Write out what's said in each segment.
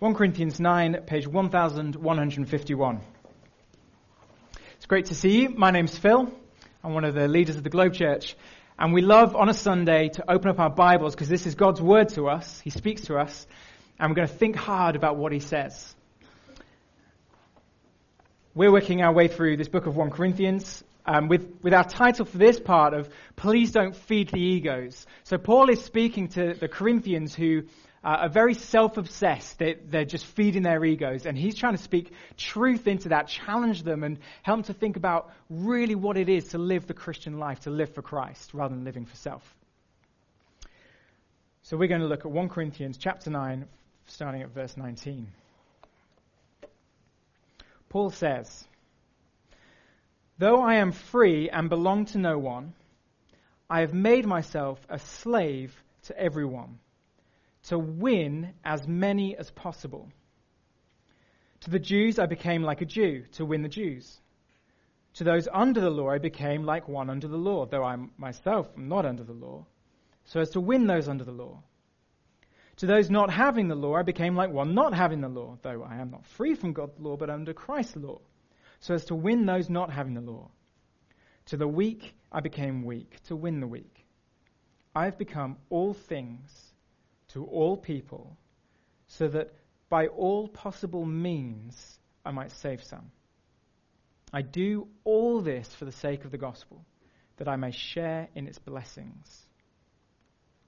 1 Corinthians 9, page 1151. It's great to see you. My name's Phil. I'm one of the leaders of the Globe Church. And we love on a Sunday to open up our Bibles because this is God's word to us. He speaks to us. And we're going to think hard about what he says. We're working our way through this book of 1 Corinthians um, with, with our title for this part of Please Don't Feed the Egos. So Paul is speaking to the Corinthians who uh, are very self-obsessed. They, they're just feeding their egos. And he's trying to speak truth into that, challenge them, and help them to think about really what it is to live the Christian life, to live for Christ, rather than living for self. So we're going to look at 1 Corinthians chapter 9, starting at verse 19. Paul says, Though I am free and belong to no one, I have made myself a slave to everyone to win as many as possible. To the Jews, I became like a Jew to win the Jews. To those under the law, I became like one under the law, though I myself am not under the law, so as to win those under the law. To those not having the law, I became like one not having the law, though I am not free from God's law, but under Christ's law, so as to win those not having the law. To the weak, I became weak to win the weak. I have become all things to all people, so that by all possible means I might save some. I do all this for the sake of the gospel, that I may share in its blessings.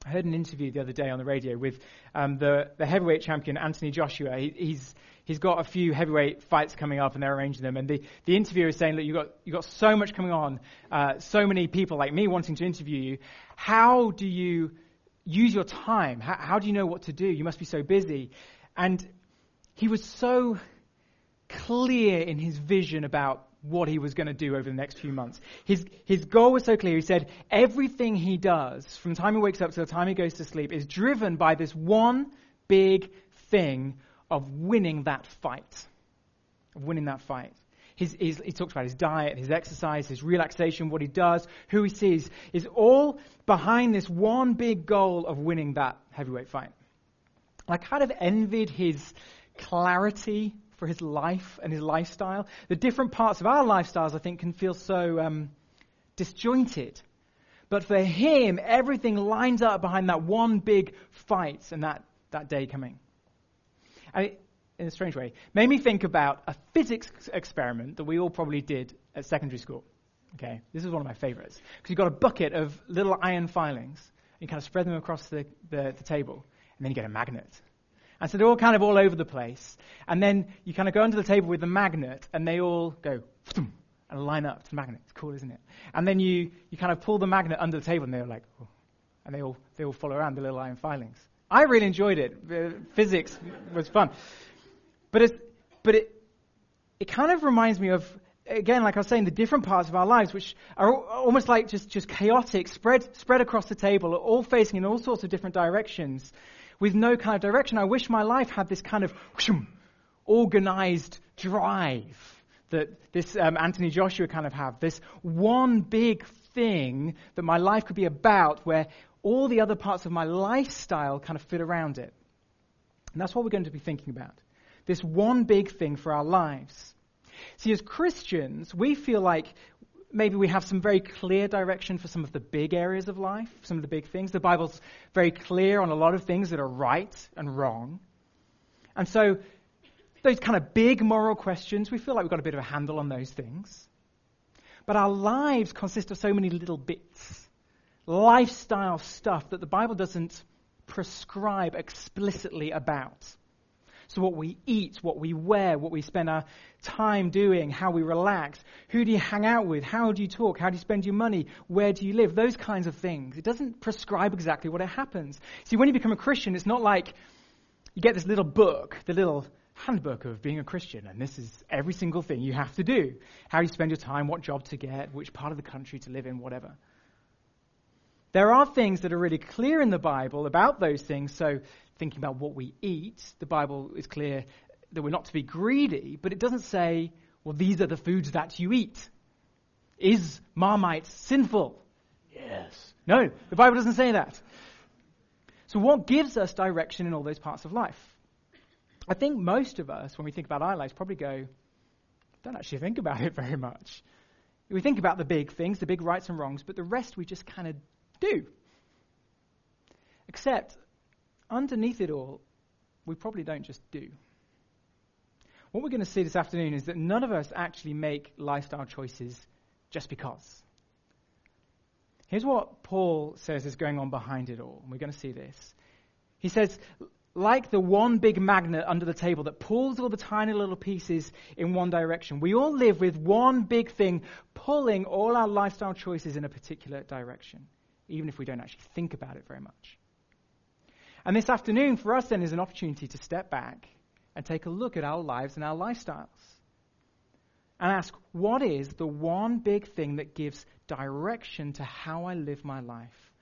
I heard an interview the other day on the radio with um, the, the heavyweight champion, Anthony Joshua. He, he's, he's got a few heavyweight fights coming up and they're arranging them. And the, the interviewer is saying, look, you've got, you've got so much coming on, uh, so many people like me wanting to interview you. How do you use your time? How, how do you know what to do? You must be so busy. And he was so clear in his vision about what he was going to do over the next few months. His, his goal was so clear. He said everything he does, from the time he wakes up to the time he goes to sleep, is driven by this one big thing of winning that fight. Of winning that fight. His, his, he talks about his diet, his exercise, his relaxation, what he does, who he sees, is all behind this one big goal of winning that heavyweight fight. I kind of envied his clarity for his life and his lifestyle. The different parts of our lifestyles, I think, can feel so um, disjointed. But for him, everything lines up behind that one big fight and that, that day coming. In a strange way, made me think about a physics experiment that we all probably did at secondary school. Okay, this is one of my favorites because you've got a bucket of little iron filings. And you kind of spread them across the, the, the table, and then you get a magnet. And so they're all kind of all over the place. And then you kind of go under the table with the magnet, and they all go and line up to the magnet. It's cool, isn't it? And then you, you kind of pull the magnet under the table, and they're like, oh. and they all, they all follow around the little iron filings. I really enjoyed it. Uh, physics was fun. But, it's, but it, it kind of reminds me of, again, like I was saying, the different parts of our lives, which are almost like just, just chaotic, spread, spread across the table, all facing in all sorts of different directions with no kind of direction. I wish my life had this kind of organized drive that this um, Anthony Joshua kind of have. This one big thing that my life could be about where all the other parts of my lifestyle kind of fit around it. And that's what we're going to be thinking about this one big thing for our lives. See, as Christians, we feel like maybe we have some very clear direction for some of the big areas of life, some of the big things. The Bible's very clear on a lot of things that are right and wrong. And so, those kind of big moral questions, we feel like we've got a bit of a handle on those things. But our lives consist of so many little bits, lifestyle stuff that the Bible doesn't prescribe explicitly about. So, what we eat, what we wear, what we spend our time doing, how we relax, who do you hang out with, how do you talk, how do you spend your money, where do you live, those kinds of things. It doesn't prescribe exactly what it happens. See, when you become a Christian, it's not like you get this little book, the little handbook of being a Christian, and this is every single thing you have to do. How you spend your time, what job to get, which part of the country to live in, whatever. There are things that are really clear in the Bible about those things, so thinking about what we eat, the Bible is clear that we're not to be greedy, but it doesn't say, well, these are the foods that you eat. Is Marmite sinful? Yes. No, the Bible doesn't say that. So, what gives us direction in all those parts of life? I think most of us, when we think about our lives, probably go, don't actually think about it very much. We think about the big things, the big rights and wrongs, but the rest we just kind of do. Except, underneath it all, we probably don't just do. What we're going to see this afternoon is that none of us actually make lifestyle choices just because. Here's what Paul says is going on behind it all, and we're going to see this. He says, like the one big magnet under the table that pulls all the tiny little pieces in one direction. We all live with one big thing pulling all our lifestyle choices in a particular direction, even if we don't actually think about it very much. And this afternoon, for us, then, is an opportunity to step back and take a look at our lives and our lifestyles and ask, what is the one big thing that gives direction to how I live my life?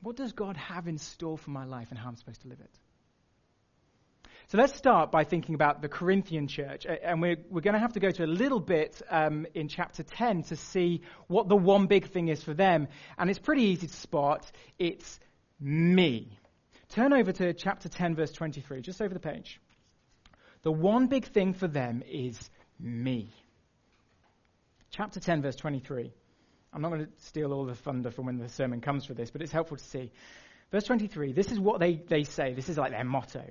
What does God have in store for my life and how I'm supposed to live it? So let's start by thinking about the Corinthian church. And we're, we're going to have to go to a little bit um, in chapter 10 to see what the one big thing is for them. And it's pretty easy to spot. It's me. Turn over to chapter 10, verse 23, just over the page. The one big thing for them is me. Chapter 10, verse 23. I'm not going to steal all the thunder from when the sermon comes for this, but it's helpful to see. Verse 23, this is what they, they say. This is like their motto.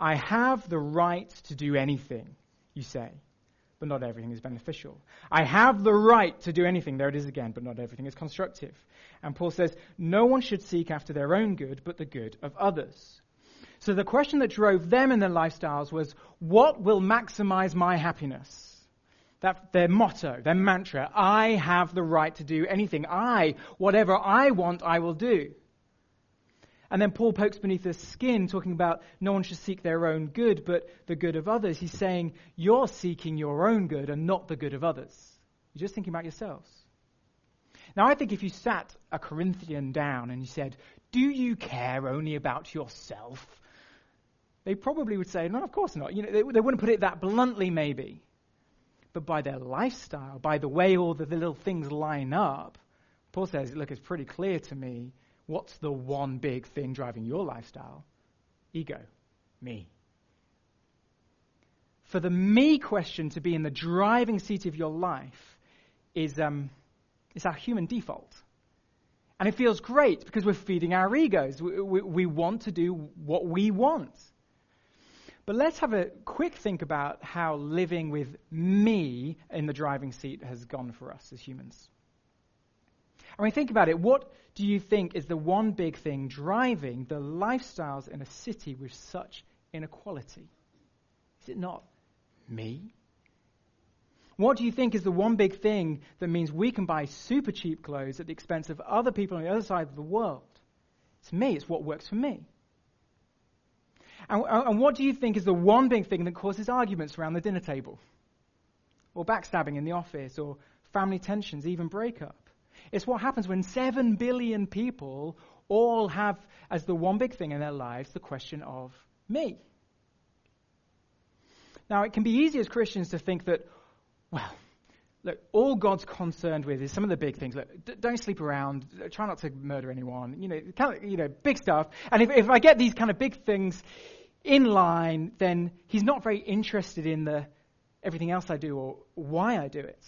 I have the right to do anything, you say, but not everything is beneficial. I have the right to do anything, there it is again, but not everything is constructive. And Paul says, no one should seek after their own good, but the good of others. So the question that drove them in their lifestyles was, what will maximize my happiness? That their motto, their mantra, I have the right to do anything. I, whatever I want, I will do. And then Paul pokes beneath the skin, talking about no one should seek their own good, but the good of others. He's saying you're seeking your own good and not the good of others. You're just thinking about yourselves. Now, I think if you sat a Corinthian down and you said, Do you care only about yourself? They probably would say, No, of course not. You know, they, they wouldn't put it that bluntly, maybe but by their lifestyle, by the way all the little things line up. Paul says, Look, it's pretty clear to me what's the one big thing driving your lifestyle? Ego, me. For the me question to be in the driving seat of your life is, um, is our human default. And it feels great because we're feeding our egos. We, we, we want to do what we want. But let's have a quick think about how living with me in the driving seat has gone for us as humans. I mean, think about it. What do you think is the one big thing driving the lifestyles in a city with such inequality? Is it not me? What do you think is the one big thing that means we can buy super cheap clothes at the expense of other people on the other side of the world? It's me. It's what works for me. And, and what do you think is the one big thing that causes arguments around the dinner table? Or backstabbing in the office, or family tensions, even breakup? It's what happens when seven billion people all have as the one big thing in their lives the question of me. Now, it can be easy as Christians to think that, well, look, all God's concerned with is some of the big things. Look, d- don't sleep around. Try not to murder anyone. You know, kind of, you know, big stuff. And if, if I get these kind of big things, in line, then he's not very interested in the everything else I do or why I do it.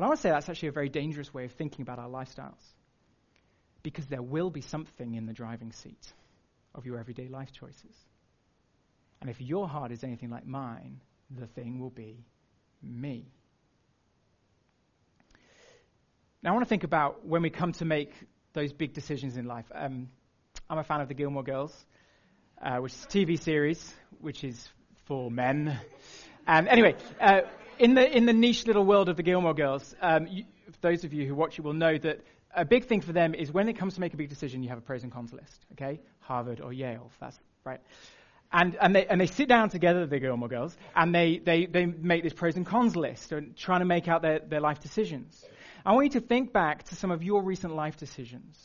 But I to say that's actually a very dangerous way of thinking about our lifestyles. Because there will be something in the driving seat of your everyday life choices. And if your heart is anything like mine, the thing will be me. Now, I want to think about when we come to make those big decisions in life. Um, I'm a fan of the Gilmore Girls uh, which is a TV series, which is for men. And anyway, uh, in the in the niche little world of the Gilmore Girls, um, you, those of you who watch it will know that a big thing for them is when it comes to make a big decision, you have a pros and cons list. Okay, Harvard or Yale, that's right. And, and, they, and they sit down together, the Gilmore Girls, and they, they, they make this pros and cons list and trying to make out their, their life decisions. I want you to think back to some of your recent life decisions,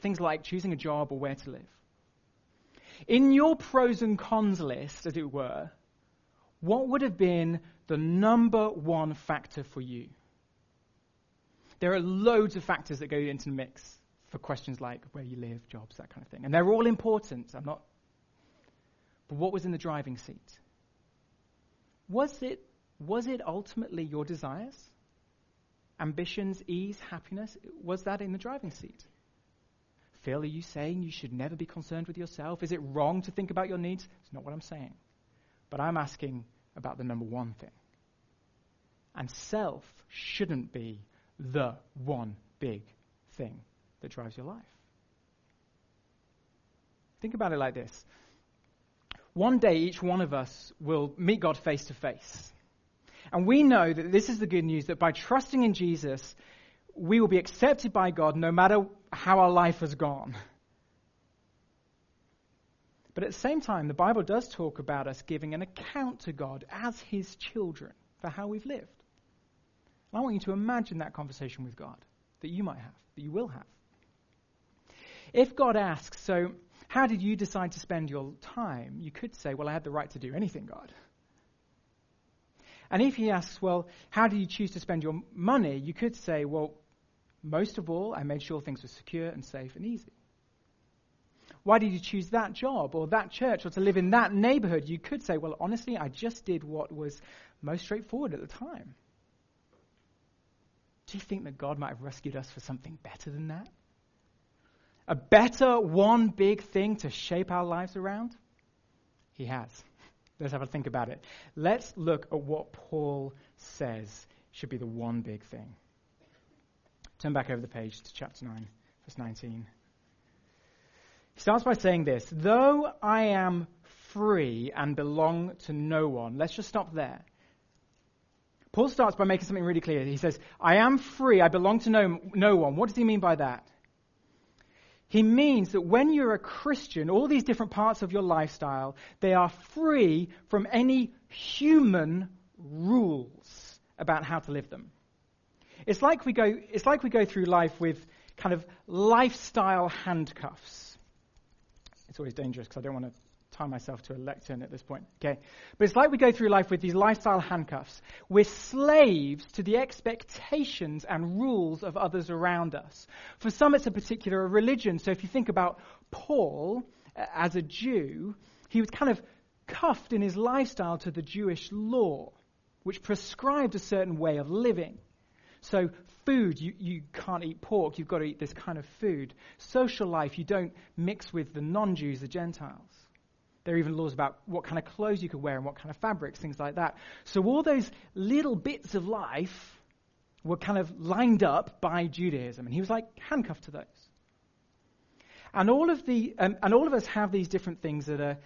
things like choosing a job or where to live. In your pros and cons list, as it were, what would have been the number one factor for you? There are loads of factors that go into the mix for questions like where you live, jobs, that kind of thing. And they're all important. I'm not. But what was in the driving seat? Was it, was it ultimately your desires? Ambitions, ease, happiness? Was that in the driving seat? Phil, are you saying you should never be concerned with yourself? Is it wrong to think about your needs? It's not what I'm saying. But I'm asking about the number one thing. And self shouldn't be the one big thing that drives your life. Think about it like this one day, each one of us will meet God face to face. And we know that this is the good news that by trusting in Jesus, we will be accepted by God no matter how our life has gone. But at the same time, the Bible does talk about us giving an account to God as His children for how we've lived. And I want you to imagine that conversation with God that you might have, that you will have. If God asks, So, how did you decide to spend your time? You could say, Well, I had the right to do anything, God. And if he asks, Well, how do you choose to spend your money? You could say, Well, most of all, I made sure things were secure and safe and easy. Why did you choose that job or that church or to live in that neighborhood? You could say, Well, honestly, I just did what was most straightforward at the time. Do you think that God might have rescued us for something better than that? a better one big thing to shape our lives around? He has. Let's have a think about it. Let's look at what Paul says should be the one big thing. Turn back over the page to chapter 9, verse 19. He starts by saying this Though I am free and belong to no one, let's just stop there. Paul starts by making something really clear. He says, I am free, I belong to no, no one. What does he mean by that? He means that when you're a Christian, all these different parts of your lifestyle, they are free from any human rules about how to live them. It's like we go, it's like we go through life with kind of lifestyle handcuffs. It's always dangerous because I don't want to tie myself to a lectern at this point. Okay. But it's like we go through life with these lifestyle handcuffs. We're slaves to the expectations and rules of others around us. For some, it's a particular religion. So if you think about Paul uh, as a Jew, he was kind of cuffed in his lifestyle to the Jewish law, which prescribed a certain way of living. So, food, you, you can't eat pork, you've got to eat this kind of food. Social life, you don't mix with the non Jews, the Gentiles. There are even laws about what kind of clothes you could wear and what kind of fabrics, things like that. So all those little bits of life were kind of lined up by Judaism, and he was like handcuffed to those. And all of the um, and all of us have these different things that are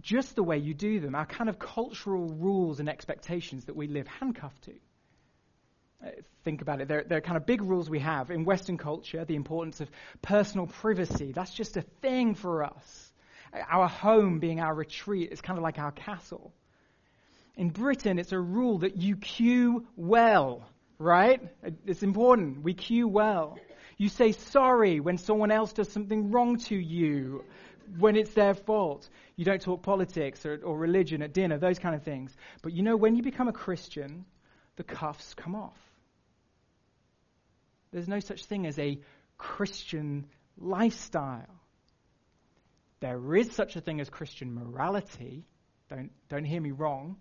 just the way you do them, our kind of cultural rules and expectations that we live handcuffed to. Uh, think about it. There, there, are kind of big rules we have in Western culture. The importance of personal privacy. That's just a thing for us. Our home being our retreat is kind of like our castle. In Britain, it's a rule that you queue well, right? It's important. We queue well. You say sorry when someone else does something wrong to you, when it's their fault. You don't talk politics or, or religion at dinner, those kind of things. But you know, when you become a Christian, the cuffs come off. There's no such thing as a Christian lifestyle. There is such a thing as Christian morality, don't, don't hear me wrong,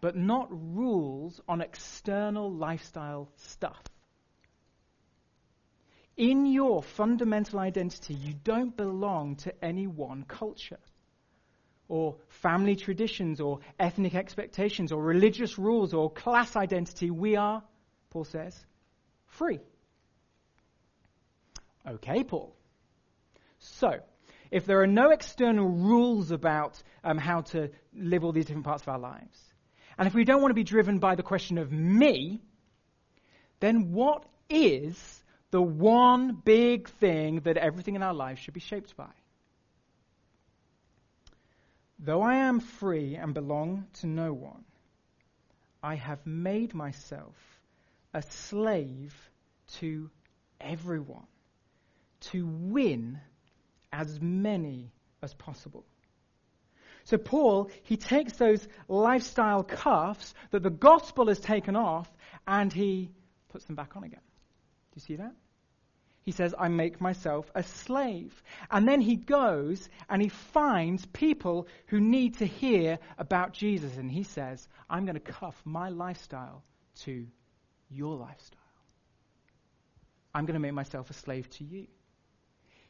but not rules on external lifestyle stuff. In your fundamental identity, you don't belong to any one culture, or family traditions, or ethnic expectations, or religious rules, or class identity. We are, Paul says, free. Okay, Paul. So, if there are no external rules about um, how to live all these different parts of our lives, and if we don't want to be driven by the question of me, then what is the one big thing that everything in our lives should be shaped by? Though I am free and belong to no one, I have made myself a slave to everyone to win as many as possible. So, Paul, he takes those lifestyle cuffs that the gospel has taken off and he puts them back on again. Do you see that? he says, I make myself a slave. And then he goes and he finds people who need to hear about Jesus. And he says, I'm going to cuff my lifestyle to your lifestyle. I'm going to make myself a slave to you.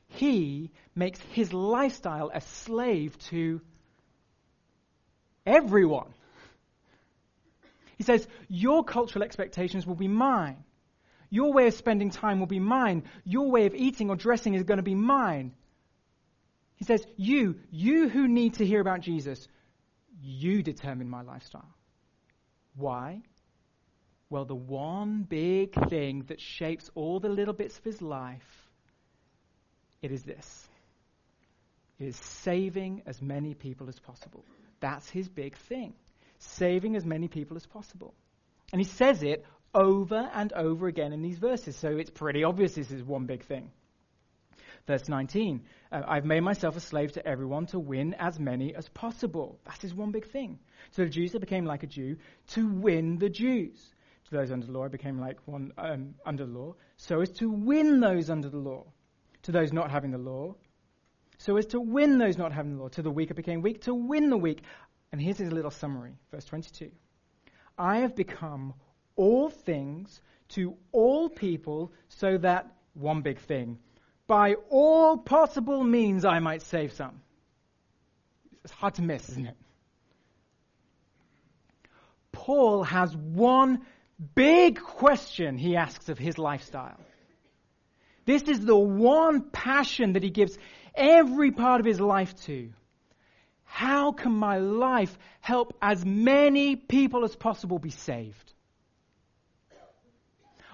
He makes his lifestyle a slave to everyone. He says, Your cultural expectations will be mine. Your way of spending time will be mine. Your way of eating or dressing is going to be mine. He says, You, you who need to hear about Jesus, you determine my lifestyle. Why? Well, the one big thing that shapes all the little bits of his life, it is this. It is saving as many people as possible. That's his big thing. Saving as many people as possible. And he says it over and over again in these verses. So it's pretty obvious this is one big thing. Verse 19 uh, I've made myself a slave to everyone to win as many as possible. That is one big thing. So the Jews, that became like a Jew to win the Jews. To those under the law, I became like one um, under the law, so as to win those under the law. To those not having the law, so as to win those not having the law. To the weak, I became weak to win the weak. And here's his little summary, verse 22. I have become all things to all people so that, one big thing, by all possible means I might save some. It's hard to miss, isn't it? Paul has one big question he asks of his lifestyle. This is the one passion that he gives every part of his life to. How can my life help as many people as possible be saved?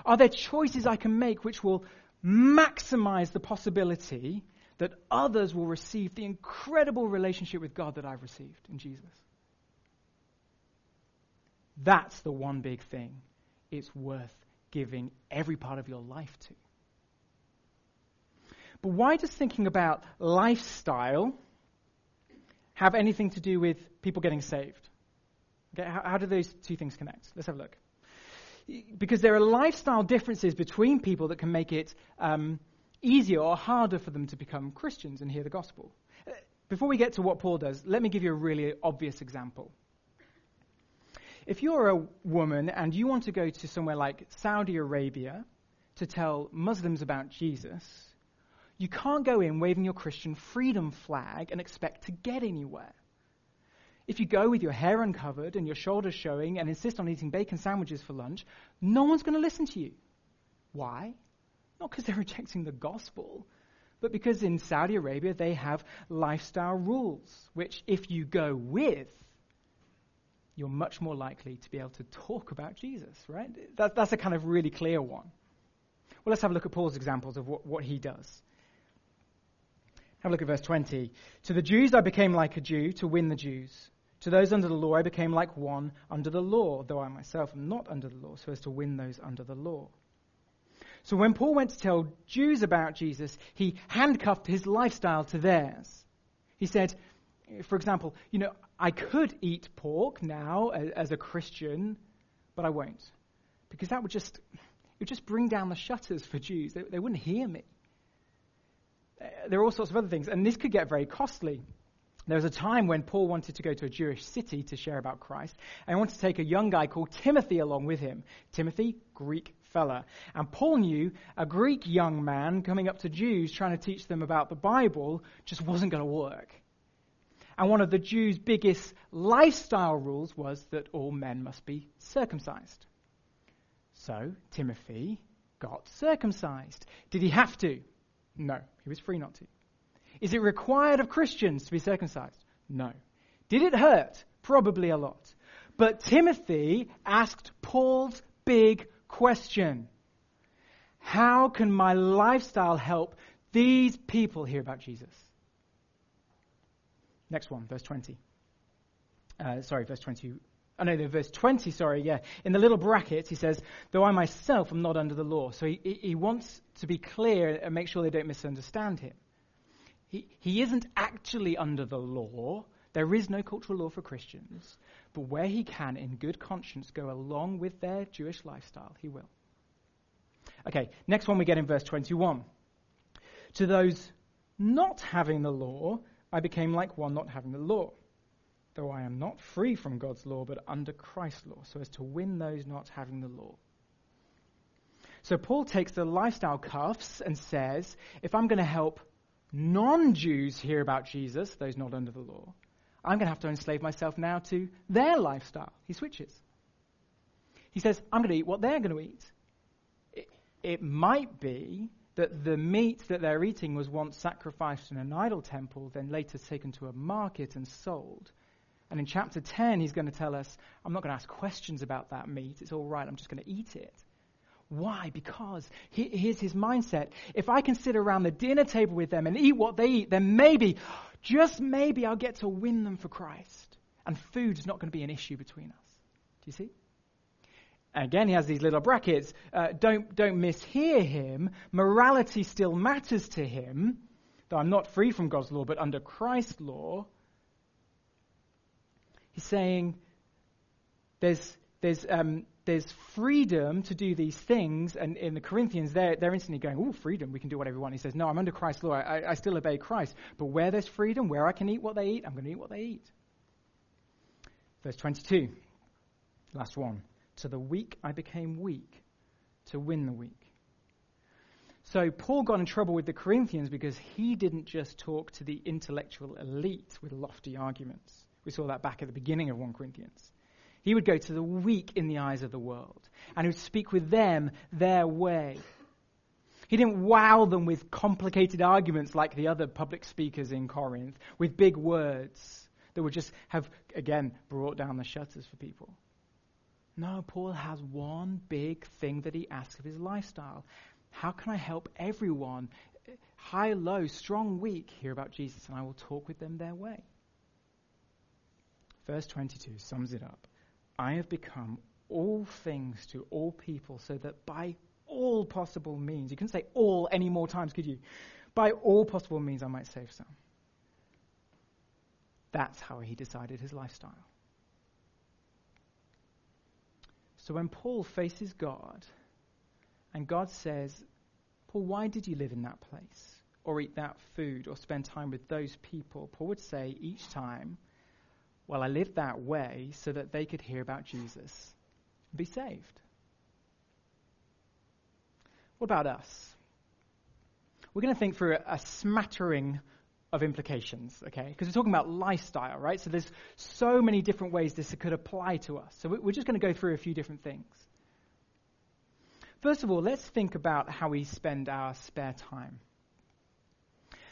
Are there choices I can make which will maximize the possibility that others will receive the incredible relationship with God that I've received in Jesus? That's the one big thing it's worth giving every part of your life to. But why does thinking about lifestyle have anything to do with people getting saved? Okay, how, how do those two things connect? Let's have a look because there are lifestyle differences between people that can make it um, easier or harder for them to become Christians and hear the gospel. Uh, before we get to what Paul does, let me give you a really obvious example. If you're a woman and you want to go to somewhere like Saudi Arabia to tell Muslims about Jesus, you can't go in waving your Christian freedom flag and expect to get anywhere. If you go with your hair uncovered and your shoulders showing and insist on eating bacon sandwiches for lunch, no one's going to listen to you. Why? Not because they're rejecting the gospel, but because in Saudi Arabia they have lifestyle rules, which if you go with, you're much more likely to be able to talk about Jesus, right? That, that's a kind of really clear one. Well, let's have a look at Paul's examples of what, what he does. Have a look at verse 20. To the Jews I became like a Jew to win the Jews. To those under the law, I became like one under the law, though I myself am not under the law, so as to win those under the law. So when Paul went to tell Jews about Jesus, he handcuffed his lifestyle to theirs. He said, for example, you know, I could eat pork now as a Christian, but I won't. Because that would just, it would just bring down the shutters for Jews. They, they wouldn't hear me. Uh, there are all sorts of other things, and this could get very costly. There was a time when Paul wanted to go to a Jewish city to share about Christ, and he wanted to take a young guy called Timothy along with him. Timothy, Greek fella. And Paul knew a Greek young man coming up to Jews trying to teach them about the Bible just wasn't going to work. And one of the Jews' biggest lifestyle rules was that all men must be circumcised. So Timothy got circumcised. Did he have to? No, he was free not to. Is it required of Christians to be circumcised? No. Did it hurt? Probably a lot. But Timothy asked Paul's big question How can my lifestyle help these people hear about Jesus? Next one, verse 20. Uh, sorry, verse 20. No, no, verse 20, sorry, yeah. In the little brackets, he says, Though I myself am not under the law. So he, he wants to be clear and make sure they don't misunderstand him. He, he isn't actually under the law. There is no cultural law for Christians. But where he can, in good conscience, go along with their Jewish lifestyle, he will. Okay, next one we get in verse 21. To those not having the law, I became like one not having the law, though I am not free from God's law, but under Christ's law, so as to win those not having the law. So Paul takes the lifestyle cuffs and says, if I'm going to help non Jews hear about Jesus, those not under the law, I'm going to have to enslave myself now to their lifestyle. He switches. He says, I'm going to eat what they're going to eat. It, it might be that the meat that they're eating was once sacrificed in an idol temple, then later taken to a market and sold. And in chapter 10, he's going to tell us, I'm not going to ask questions about that meat. It's all right. I'm just going to eat it. Why? Because he, here's his mindset. If I can sit around the dinner table with them and eat what they eat, then maybe, just maybe, I'll get to win them for Christ. And food's not going to be an issue between us. Do you see? And Again, he has these little brackets. Uh, don't, don't mishear him. Morality still matters to him, though I'm not free from God's law, but under Christ's law. He's saying there's, there's, um, there's freedom to do these things. And in the Corinthians, they're, they're instantly going, oh, freedom, we can do whatever we want. He says, no, I'm under Christ's law. I, I still obey Christ. But where there's freedom, where I can eat what they eat, I'm going to eat what they eat. Verse 22, last one. To the weak I became weak to win the weak. So Paul got in trouble with the Corinthians because he didn't just talk to the intellectual elite with lofty arguments. We saw that back at the beginning of 1 Corinthians. He would go to the weak in the eyes of the world and he would speak with them their way. He didn't wow them with complicated arguments like the other public speakers in Corinth, with big words that would just have, again, brought down the shutters for people. No, Paul has one big thing that he asks of his lifestyle. How can I help everyone, high, low, strong, weak, hear about Jesus? And I will talk with them their way. Verse 22 sums it up I have become all things to all people, so that by all possible means, you can say all any more times, could you? By all possible means, I might save some. That's how he decided his lifestyle. So when Paul faces God, and God says, Paul, why did you live in that place? Or eat that food, or spend time with those people? Paul would say each time, Well, I lived that way so that they could hear about Jesus and be saved. What about us? We're going to think through a, a smattering of implications, okay? Because we're talking about lifestyle, right? So there's so many different ways this could apply to us. So we're just going to go through a few different things. First of all, let's think about how we spend our spare time.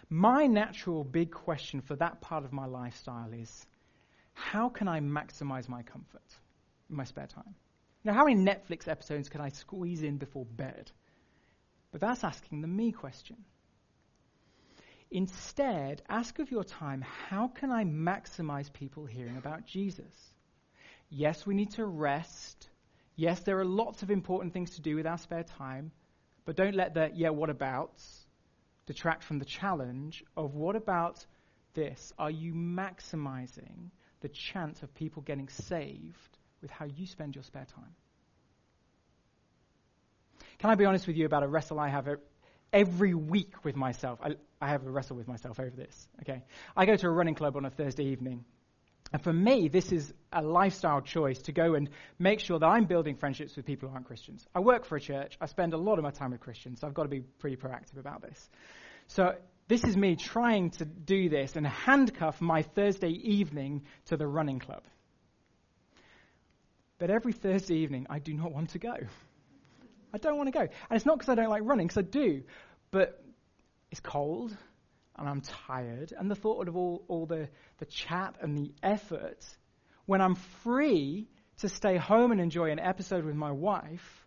My natural big question for that part of my lifestyle is how can I maximize my comfort in my spare time? Now, how many Netflix episodes can I squeeze in before bed? But that's asking the me question. Instead, ask of your time, how can I maximize people hearing about Jesus? Yes, we need to rest. Yes, there are lots of important things to do with our spare time, but don't let the yeah, what abouts detract from the challenge of what about this? Are you maximizing the chance of people getting saved with how you spend your spare time? Can I be honest with you about a wrestle I have every week with myself. I, I have a wrestle with myself over this. Okay, I go to a running club on a Thursday evening, and for me, this is a lifestyle choice to go and make sure that I'm building friendships with people who aren't Christians. I work for a church. I spend a lot of my time with Christians, so I've got to be pretty proactive about this. So this is me trying to do this and handcuff my Thursday evening to the running club. But every Thursday evening, I do not want to go. I don't want to go. And it's not because I don't like running, because I do. But it's cold, and I'm tired. And the thought of all, all the, the chat and the effort, when I'm free to stay home and enjoy an episode with my wife,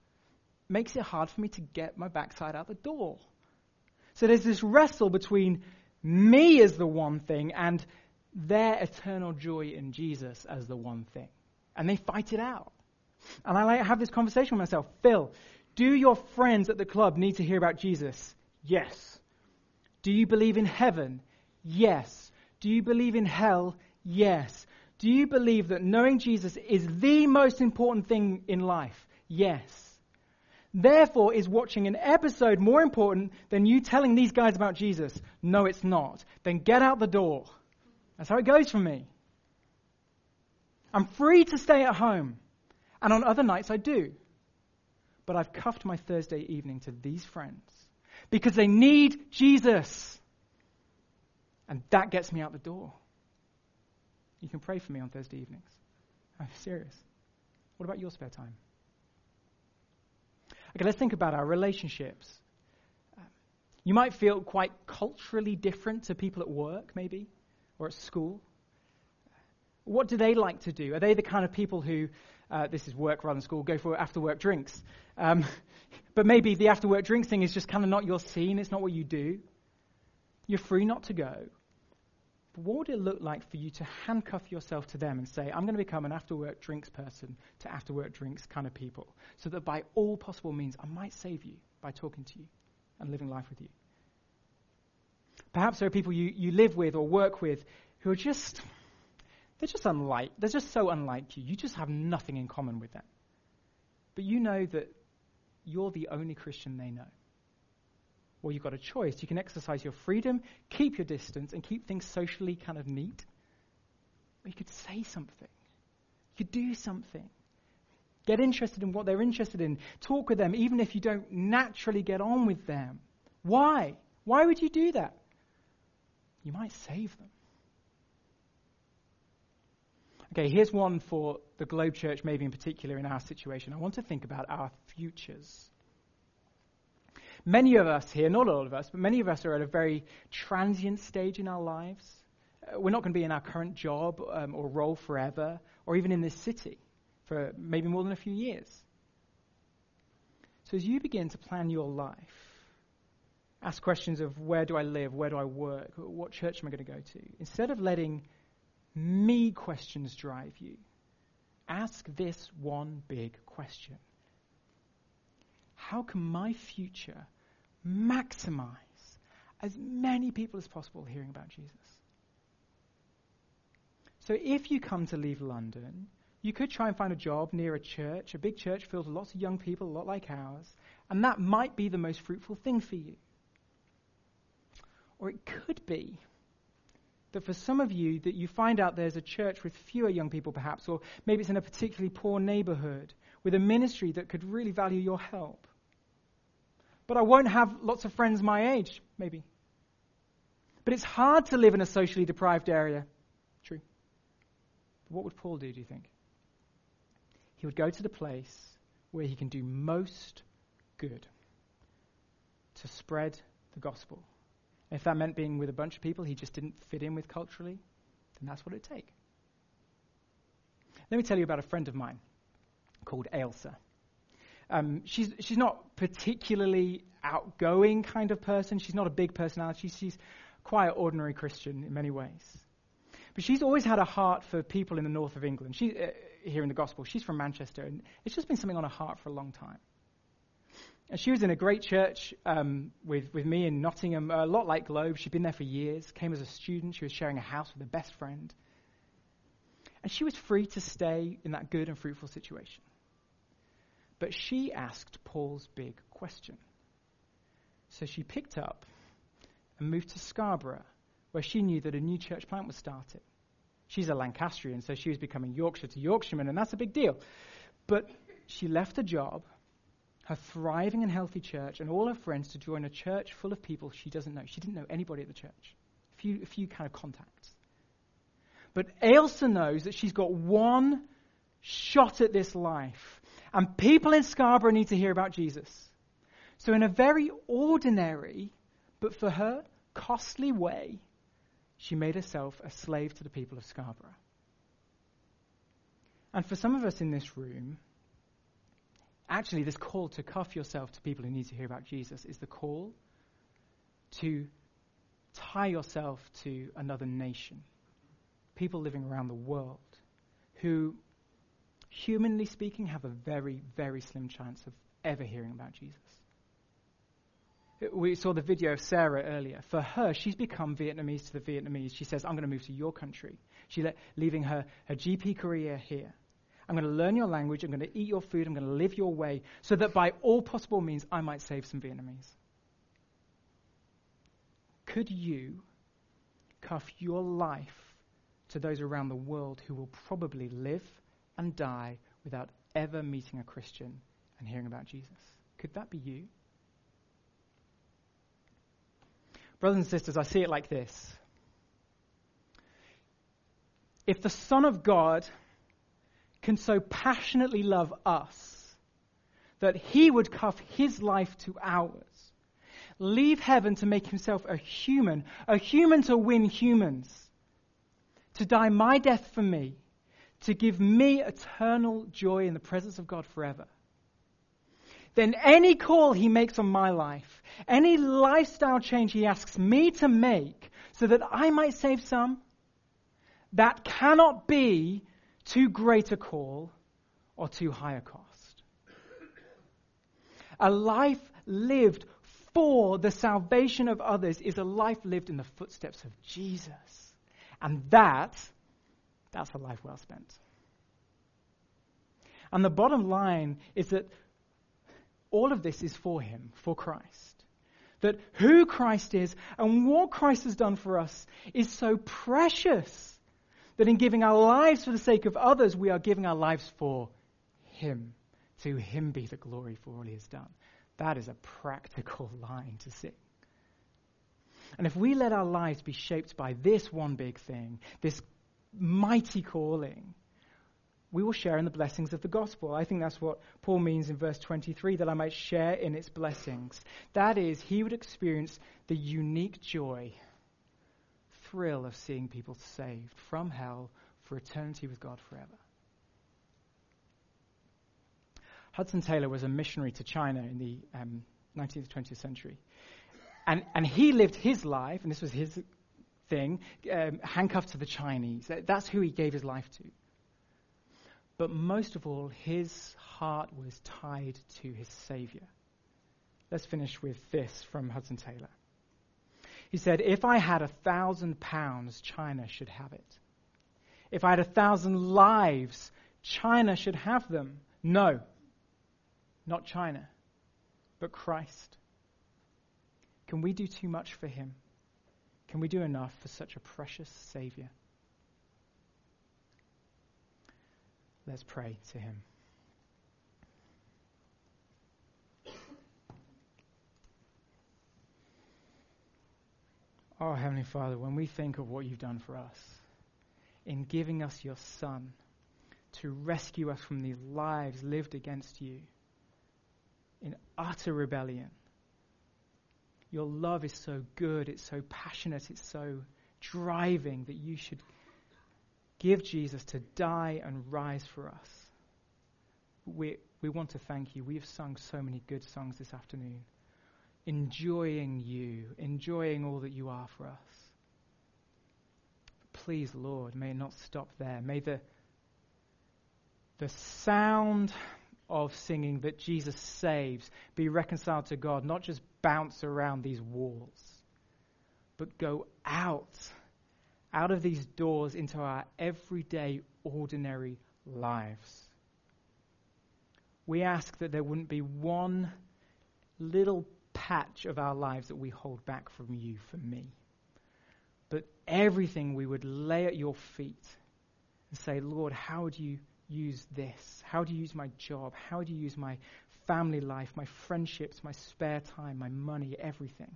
makes it hard for me to get my backside out the door. So there's this wrestle between me as the one thing and their eternal joy in Jesus as the one thing. And they fight it out. And I like have this conversation with myself. Phil, do your friends at the club need to hear about Jesus? Yes. Do you believe in heaven? Yes. Do you believe in hell? Yes. Do you believe that knowing Jesus is the most important thing in life? Yes. Therefore, is watching an episode more important than you telling these guys about Jesus? No, it's not. Then get out the door. That's how it goes for me. I'm free to stay at home. And on other nights, I do. But I've cuffed my Thursday evening to these friends because they need Jesus. And that gets me out the door. You can pray for me on Thursday evenings. I'm serious. What about your spare time? Okay, let's think about our relationships. You might feel quite culturally different to people at work, maybe, or at school. What do they like to do? Are they the kind of people who, uh, this is work rather than school, go for after work drinks? Um, but maybe the after work drinks thing is just kind of not your scene, it's not what you do. You're free not to go. But what would it look like for you to handcuff yourself to them and say, I'm going to become an after work drinks person to after work drinks kind of people, so that by all possible means I might save you by talking to you and living life with you? Perhaps there are people you, you live with or work with who are just, they're just unlike, they're just so unlike you. You just have nothing in common with them. But you know that you're the only Christian they know. Well, you've got a choice. You can exercise your freedom, keep your distance, and keep things socially kind of neat. Or you could say something. You could do something. Get interested in what they're interested in. Talk with them, even if you don't naturally get on with them. Why? Why would you do that? You might save them. Okay, here's one for the Globe Church, maybe in particular in our situation. I want to think about our futures. Many of us here, not all of us, but many of us are at a very transient stage in our lives. Uh, we're not going to be in our current job um, or role forever, or even in this city for maybe more than a few years. So as you begin to plan your life, ask questions of where do I live, where do I work, what church am I going to go to, instead of letting me questions drive you, ask this one big question How can my future maximize as many people as possible hearing about Jesus. So if you come to leave London, you could try and find a job near a church, a big church filled with lots of young people, a lot like ours, and that might be the most fruitful thing for you. Or it could be that for some of you that you find out there's a church with fewer young people perhaps, or maybe it's in a particularly poor neighborhood with a ministry that could really value your help but I won't have lots of friends my age, maybe. But it's hard to live in a socially deprived area. True. But what would Paul do, do you think? He would go to the place where he can do most good to spread the gospel. If that meant being with a bunch of people he just didn't fit in with culturally, then that's what it'd take. Let me tell you about a friend of mine called Ailsa. Um, she's, she's not particularly outgoing kind of person. She's not a big personality. She's quite an ordinary Christian in many ways. But she's always had a heart for people in the north of England. She, uh, here in the gospel, she's from Manchester, and it's just been something on her heart for a long time. And she was in a great church um, with, with me in Nottingham, a lot like Globe. She'd been there for years, came as a student. She was sharing a house with her best friend. And she was free to stay in that good and fruitful situation. But she asked Paul's big question. So she picked up and moved to Scarborough, where she knew that a new church plant was starting. She's a Lancastrian, so she was becoming Yorkshire to Yorkshireman, and that's a big deal. But she left a job, her thriving and healthy church, and all her friends to join a church full of people she doesn't know. She didn't know anybody at the church, a few, a few kind of contacts. But Ailsa knows that she's got one shot at this life and people in Scarborough need to hear about Jesus. So, in a very ordinary, but for her, costly way, she made herself a slave to the people of Scarborough. And for some of us in this room, actually, this call to cuff yourself to people who need to hear about Jesus is the call to tie yourself to another nation, people living around the world who humanly speaking, have a very, very slim chance of ever hearing about Jesus. We saw the video of Sarah earlier. For her, she's become Vietnamese to the Vietnamese. She says, I'm going to move to your country. She's leaving her, her GP career here. I'm going to learn your language. I'm going to eat your food. I'm going to live your way so that by all possible means I might save some Vietnamese. Could you cuff your life to those around the world who will probably live and die without ever meeting a Christian and hearing about Jesus? Could that be you? Brothers and sisters, I see it like this. If the Son of God can so passionately love us that he would cuff his life to ours, leave heaven to make himself a human, a human to win humans, to die my death for me, to give me eternal joy in the presence of God forever, then any call he makes on my life, any lifestyle change he asks me to make so that I might save some, that cannot be too great a call or too high a cost. A life lived for the salvation of others is a life lived in the footsteps of Jesus. And that, that's a life well spent. And the bottom line is that all of this is for Him, for Christ. That who Christ is and what Christ has done for us is so precious that in giving our lives for the sake of others, we are giving our lives for Him. To Him be the glory for all He has done. That is a practical line to sing. And if we let our lives be shaped by this one big thing, this mighty calling, we will share in the blessings of the gospel. I think that's what Paul means in verse 23 that I might share in its blessings. That is, he would experience the unique joy thrill of seeing people saved from hell for eternity with God forever. Hudson Taylor was a missionary to China in the um, 19th, 20th century. And, and he lived his life, and this was his thing, um, handcuffed to the Chinese. That's who he gave his life to. But most of all, his heart was tied to his Savior. Let's finish with this from Hudson Taylor. He said, If I had a thousand pounds, China should have it. If I had a thousand lives, China should have them. No, not China, but Christ. Can we do too much for him? Can we do enough for such a precious Savior? Let's pray to him. Oh, Heavenly Father, when we think of what you've done for us in giving us your Son to rescue us from these lives lived against you in utter rebellion, your love is so good, it's so passionate, it's so driving that you should give Jesus to die and rise for us. We, we want to thank you. We have sung so many good songs this afternoon enjoying you, enjoying all that you are for us. Please, Lord, may it not stop there. May the, the sound of singing that Jesus saves be reconciled to God, not just bounce around these walls, but go out, out of these doors into our everyday, ordinary lives. We ask that there wouldn't be one little patch of our lives that we hold back from you for me. But everything we would lay at your feet and say, Lord, how do you use this? How do you use my job? How do you use my family life, my friendships, my spare time, my money, everything?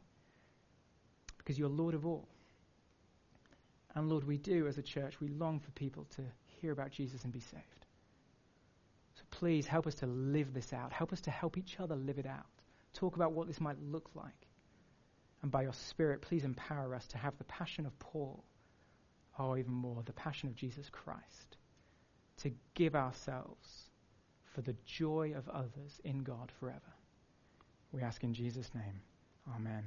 Because you're Lord of all. And Lord, we do as a church, we long for people to hear about Jesus and be saved. So please help us to live this out. Help us to help each other live it out talk about what this might look like. And by your Spirit, please empower us to have the passion of Paul, or even more, the passion of Jesus Christ, to give ourselves for the joy of others in God forever. We ask in Jesus' name. Amen.